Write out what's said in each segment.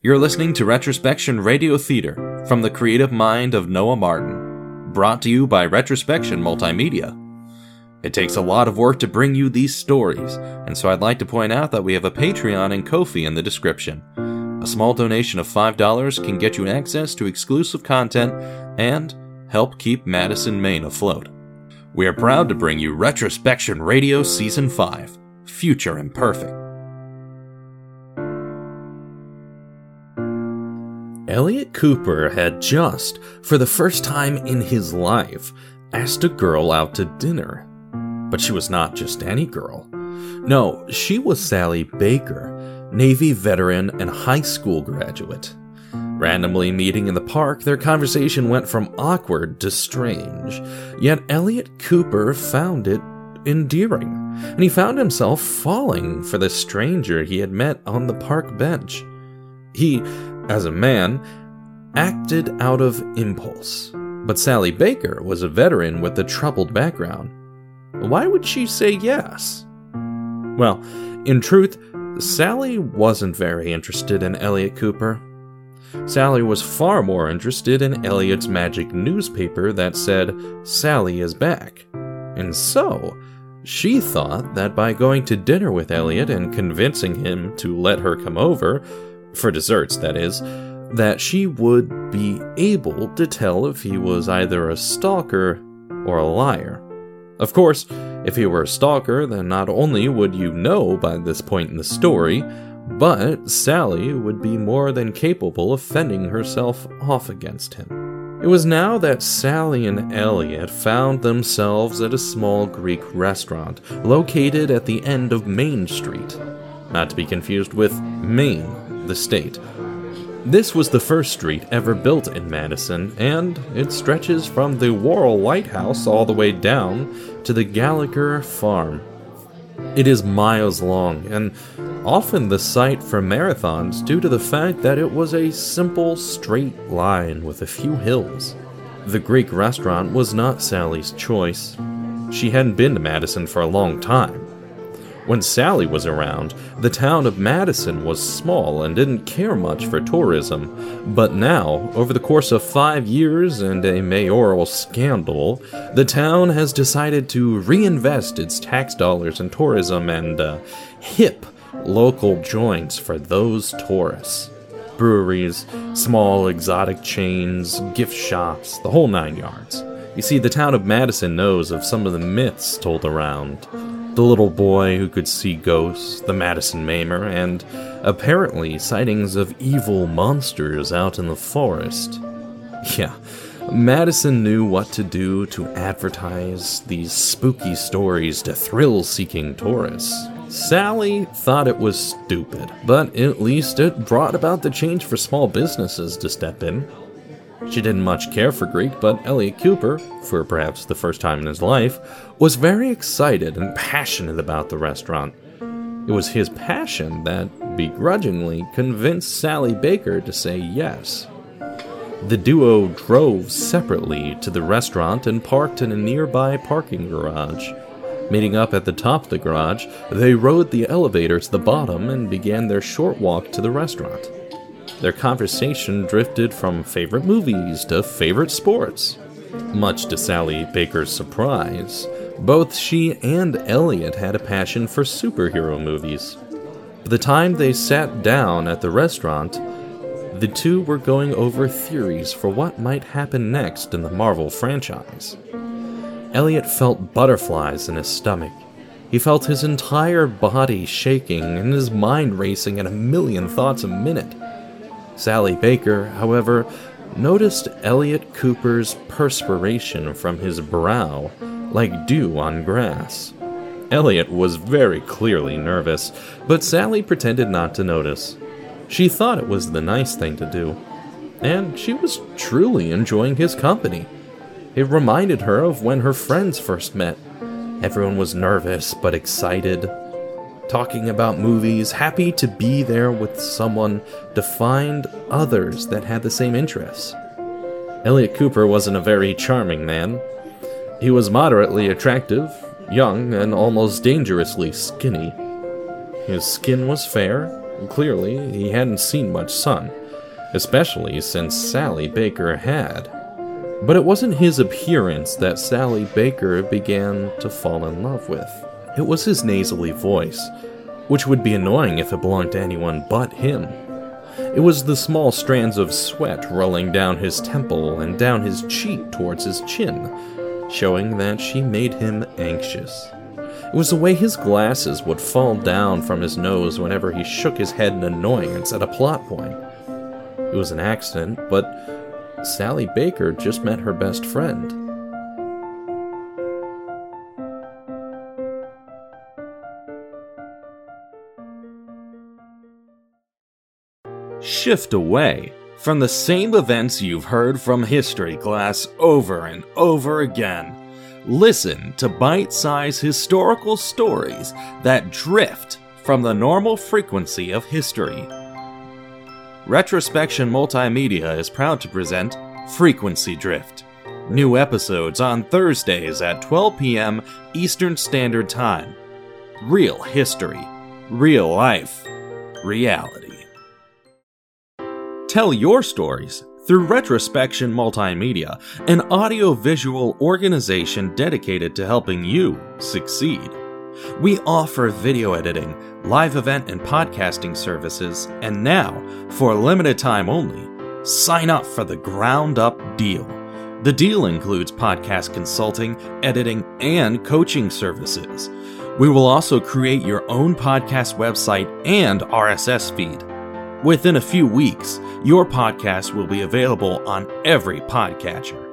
You're listening to Retrospection Radio Theater from the creative mind of Noah Martin, brought to you by Retrospection Multimedia. It takes a lot of work to bring you these stories, and so I'd like to point out that we have a Patreon and Ko-fi in the description. A small donation of $5 can get you access to exclusive content and help keep Madison, Maine afloat. We are proud to bring you Retrospection Radio Season 5 Future Imperfect. Elliot Cooper had just, for the first time in his life, asked a girl out to dinner. But she was not just any girl. No, she was Sally Baker, Navy veteran and high school graduate. Randomly meeting in the park, their conversation went from awkward to strange. Yet Elliot Cooper found it endearing, and he found himself falling for the stranger he had met on the park bench. He as a man, acted out of impulse. But Sally Baker was a veteran with a troubled background. Why would she say yes? Well, in truth, Sally wasn't very interested in Elliot Cooper. Sally was far more interested in Elliot's magic newspaper that said, Sally is back. And so, she thought that by going to dinner with Elliot and convincing him to let her come over, for desserts, that is, that she would be able to tell if he was either a stalker or a liar. Of course, if he were a stalker, then not only would you know by this point in the story, but Sally would be more than capable of fending herself off against him. It was now that Sally and Elliot found themselves at a small Greek restaurant located at the end of Main Street, not to be confused with Maine, the state. This was the first street ever built in Madison, and it stretches from the Worrell Lighthouse all the way down to the Gallagher Farm. It is miles long and often the site for marathons due to the fact that it was a simple straight line with a few hills. The Greek restaurant was not Sally's choice. She hadn't been to Madison for a long time, when Sally was around, the town of Madison was small and didn't care much for tourism. But now, over the course of five years and a mayoral scandal, the town has decided to reinvest its tax dollars in tourism and uh, hip local joints for those tourists. Breweries, small exotic chains, gift shops, the whole nine yards. You see, the town of Madison knows of some of the myths told around the little boy who could see ghosts, the Madison Maimer, and apparently sightings of evil monsters out in the forest. Yeah, Madison knew what to do to advertise these spooky stories to thrill seeking tourists. Sally thought it was stupid, but at least it brought about the change for small businesses to step in. She didn't much care for Greek, but Elliot Cooper, for perhaps the first time in his life, was very excited and passionate about the restaurant. It was his passion that begrudgingly convinced Sally Baker to say yes. The duo drove separately to the restaurant and parked in a nearby parking garage. Meeting up at the top of the garage, they rode the elevator to the bottom and began their short walk to the restaurant. Their conversation drifted from favorite movies to favorite sports. Much to Sally Baker's surprise, both she and Elliot had a passion for superhero movies. By the time they sat down at the restaurant, the two were going over theories for what might happen next in the Marvel franchise. Elliot felt butterflies in his stomach. He felt his entire body shaking and his mind racing at a million thoughts a minute. Sally Baker, however, noticed Elliot Cooper's perspiration from his brow like dew on grass. Elliot was very clearly nervous, but Sally pretended not to notice. She thought it was the nice thing to do, and she was truly enjoying his company. It reminded her of when her friends first met. Everyone was nervous but excited, talking about movies, happy to be there with someone to find others that had the same interests. Elliot Cooper wasn't a very charming man. He was moderately attractive, young, and almost dangerously skinny. His skin was fair, Clearly, he hadn't seen much sun, especially since Sally Baker had. But it wasn't his appearance that Sally Baker began to fall in love with. It was his nasally voice, which would be annoying if it belonged to anyone but him. It was the small strands of sweat rolling down his temple and down his cheek towards his chin, showing that she made him anxious. It was the way his glasses would fall down from his nose whenever he shook his head in annoyance at a plot point. It was an accident, but Sally Baker just met her best friend. Shift away from the same events you've heard from history class over and over again. Listen to bite sized historical stories that drift from the normal frequency of history. Retrospection Multimedia is proud to present Frequency Drift. New episodes on Thursdays at 12 p.m. Eastern Standard Time. Real history, real life, reality. Tell your stories through Retrospection Multimedia, an audiovisual organization dedicated to helping you succeed. We offer video editing, live event and podcasting services, and now, for a limited time only, sign up for the Ground Up Deal. The deal includes podcast consulting, editing, and coaching services. We will also create your own podcast website and RSS feed. Within a few weeks, your podcast will be available on every podcatcher.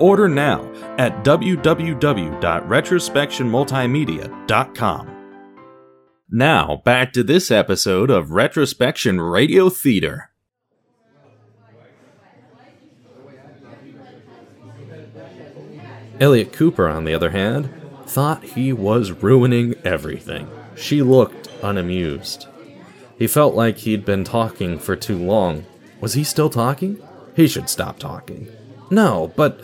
Order now at www.retrospectionmultimedia.com. Now, back to this episode of Retrospection Radio Theater. Elliot Cooper, on the other hand, thought he was ruining everything. She looked unamused. He felt like he'd been talking for too long. Was he still talking? He should stop talking. No, but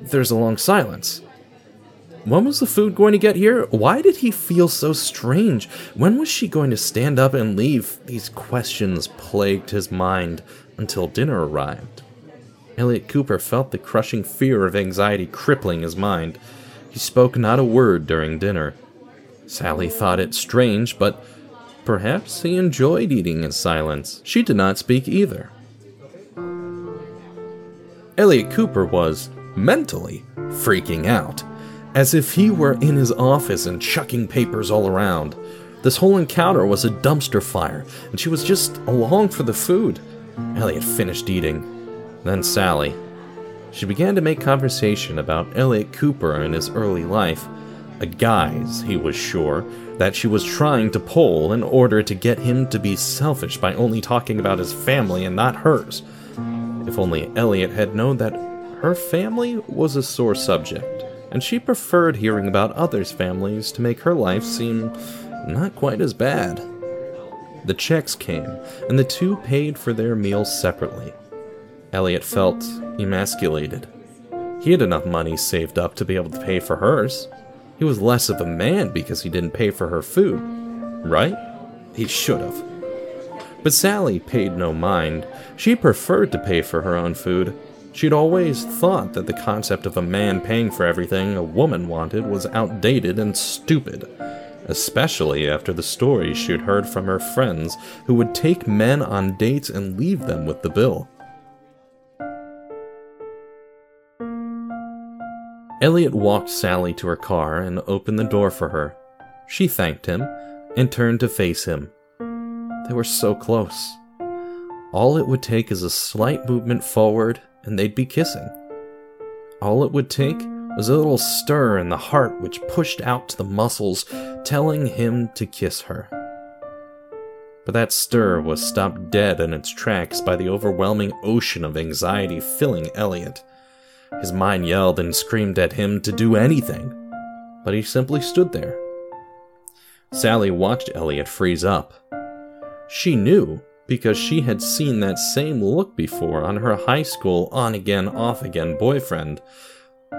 there's a long silence. When was the food going to get here? Why did he feel so strange? When was she going to stand up and leave? These questions plagued his mind until dinner arrived. Elliot Cooper felt the crushing fear of anxiety crippling his mind. He spoke not a word during dinner. Sally thought it strange, but perhaps he enjoyed eating in silence. She did not speak either. Elliot Cooper was, mentally, freaking out, as if he were in his office and chucking papers all around. This whole encounter was a dumpster fire, and she was just along for the food. Elliot finished eating. Then Sally. She began to make conversation about Elliot Cooper and his early life, a guise, he was sure, that she was trying to pull in order to get him to be selfish by only talking about his family and not hers. If only Elliot had known that her family was a sore subject, and she preferred hearing about others' families to make her life seem not quite as bad. The checks came, and the two paid for their meals separately. Elliot felt emasculated. He had enough money saved up to be able to pay for hers. He was less of a man because he didn't pay for her food, right? He should have. But Sally paid no mind. She preferred to pay for her own food, She'd always thought that the concept of a man paying for everything a woman wanted was outdated and stupid, especially after the stories she'd heard from her friends who would take men on dates and leave them with the bill. Elliot walked Sally to her car and opened the door for her. She thanked him and turned to face him. They were so close. All it would take is a slight movement forward and they'd be kissing. All it would take was a little stir in the heart which pushed out to the muscles, telling him to kiss her. But that stir was stopped dead in its tracks by the overwhelming ocean of anxiety filling Elliot. His mind yelled and screamed at him to do anything, but he simply stood there. Sally watched Elliot freeze up. She knew because she had seen that same look before on her high school on again, off again boyfriend,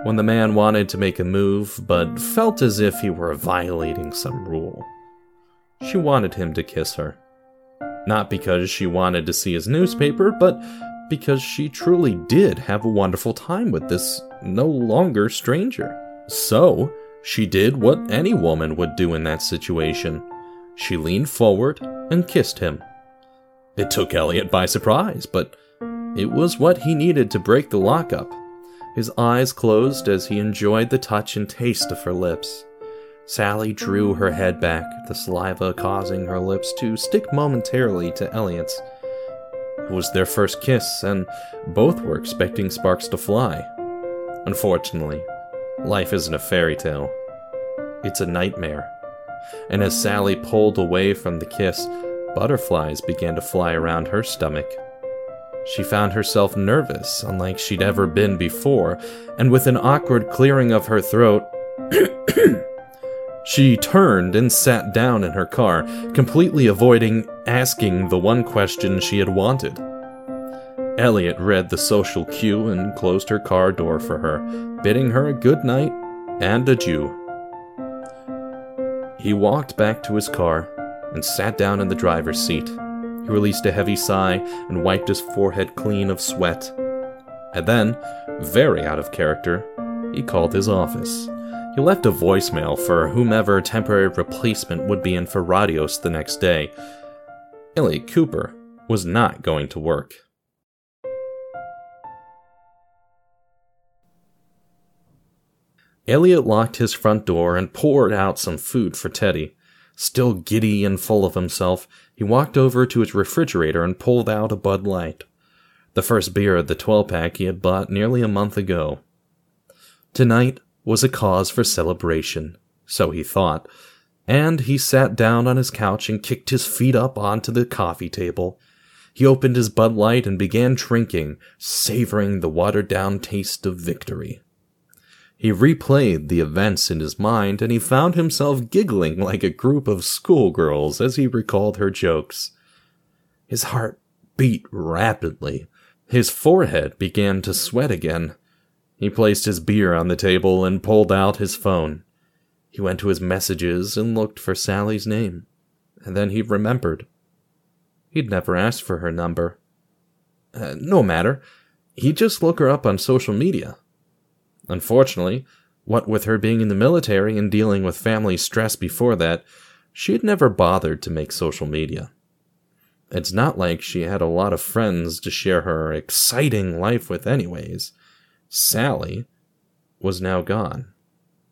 when the man wanted to make a move but felt as if he were violating some rule. She wanted him to kiss her. Not because she wanted to see his newspaper, but because she truly did have a wonderful time with this no longer stranger. So, she did what any woman would do in that situation. She leaned forward and kissed him. It took Elliot by surprise, but it was what he needed to break the lockup. His eyes closed as he enjoyed the touch and taste of her lips. Sally drew her head back, the saliva causing her lips to stick momentarily to Elliot's. Was their first kiss, and both were expecting sparks to fly. Unfortunately, life isn't a fairy tale. It's a nightmare. And as Sally pulled away from the kiss, butterflies began to fly around her stomach. She found herself nervous, unlike she'd ever been before, and with an awkward clearing of her throat, she turned and sat down in her car, completely avoiding asking the one question she had wanted. Elliot read the social cue and closed her car door for her, bidding her a good night and adieu. He walked back to his car and sat down in the driver's seat. He released a heavy sigh and wiped his forehead clean of sweat. And then, very out of character, he called his office. He left a voicemail for whomever temporary replacement would be in for Radios the next day. Elliot Cooper was not going to work. Elliot locked his front door and poured out some food for Teddy. Still giddy and full of himself, he walked over to his refrigerator and pulled out a Bud Light, the first beer of the 12 pack he had bought nearly a month ago. Tonight was a cause for celebration, so he thought, and he sat down on his couch and kicked his feet up onto the coffee table. He opened his Bud Light and began drinking, savoring the watered down taste of victory. He replayed the events in his mind, and he found himself giggling like a group of schoolgirls as he recalled her jokes. His heart beat rapidly. His forehead began to sweat again. He placed his beer on the table and pulled out his phone. He went to his messages and looked for Sally's name. And then he remembered. He'd never asked for her number. Uh, no matter. He'd just look her up on social media. Unfortunately, what with her being in the military and dealing with family stress before that, she had never bothered to make social media. It's not like she had a lot of friends to share her exciting life with, anyways. Sally was now gone.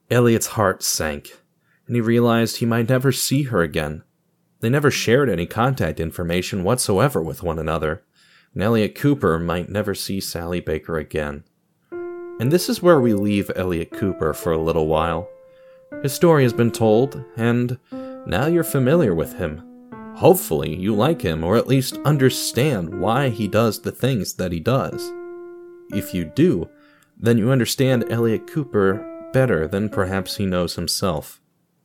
Elliot's heart sank, and he realized he might never see her again. They never shared any contact information whatsoever with one another, and Elliot Cooper might never see Sally Baker again. And this is where we leave Elliot Cooper for a little while. His story has been told, and now you're familiar with him. Hopefully, you like him, or at least understand why he does the things that he does. If you do, then you understand Elliot Cooper better than perhaps he knows himself.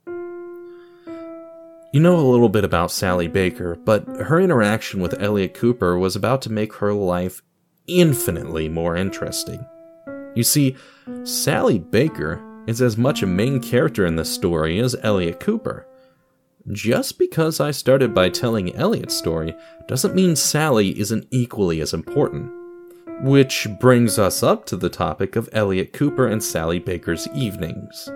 You know a little bit about Sally Baker, but her interaction with Elliot Cooper was about to make her life infinitely more interesting. You see, Sally Baker is as much a main character in the story as Elliot Cooper. Just because I started by telling Elliot's story doesn't mean Sally isn't equally as important. Which brings us up to the topic of Elliot Cooper and Sally Baker's evenings.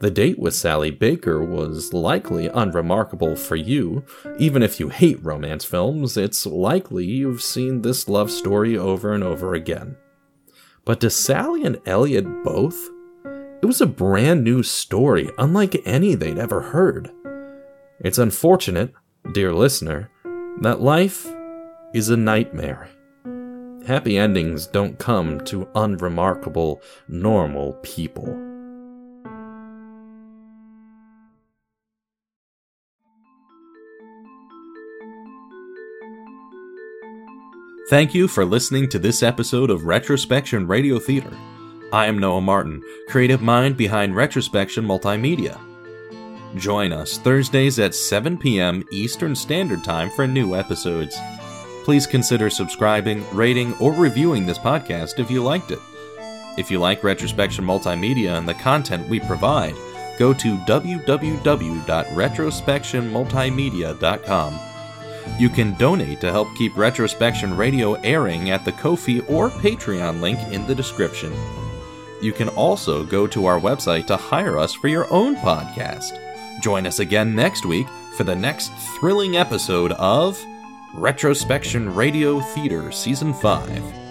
The date with Sally Baker was likely unremarkable for you. Even if you hate romance films, it's likely you've seen this love story over and over again. But to Sally and Elliot both, it was a brand new story, unlike any they'd ever heard. It's unfortunate, dear listener, that life is a nightmare. Happy endings don't come to unremarkable, normal people. Thank you for listening to this episode of Retrospection Radio Theater. I am Noah Martin, creative mind behind Retrospection Multimedia. Join us Thursdays at 7 p.m. Eastern Standard Time for new episodes. Please consider subscribing, rating, or reviewing this podcast if you liked it. If you like Retrospection Multimedia and the content we provide, go to www.retrospectionmultimedia.com You can donate to help keep Retrospection Radio airing at the Ko-fi or Patreon link in the description. You can also go to our website to hire us for your own podcast. Join us again next week for the next thrilling episode of Retrospection Radio Theater Season 5.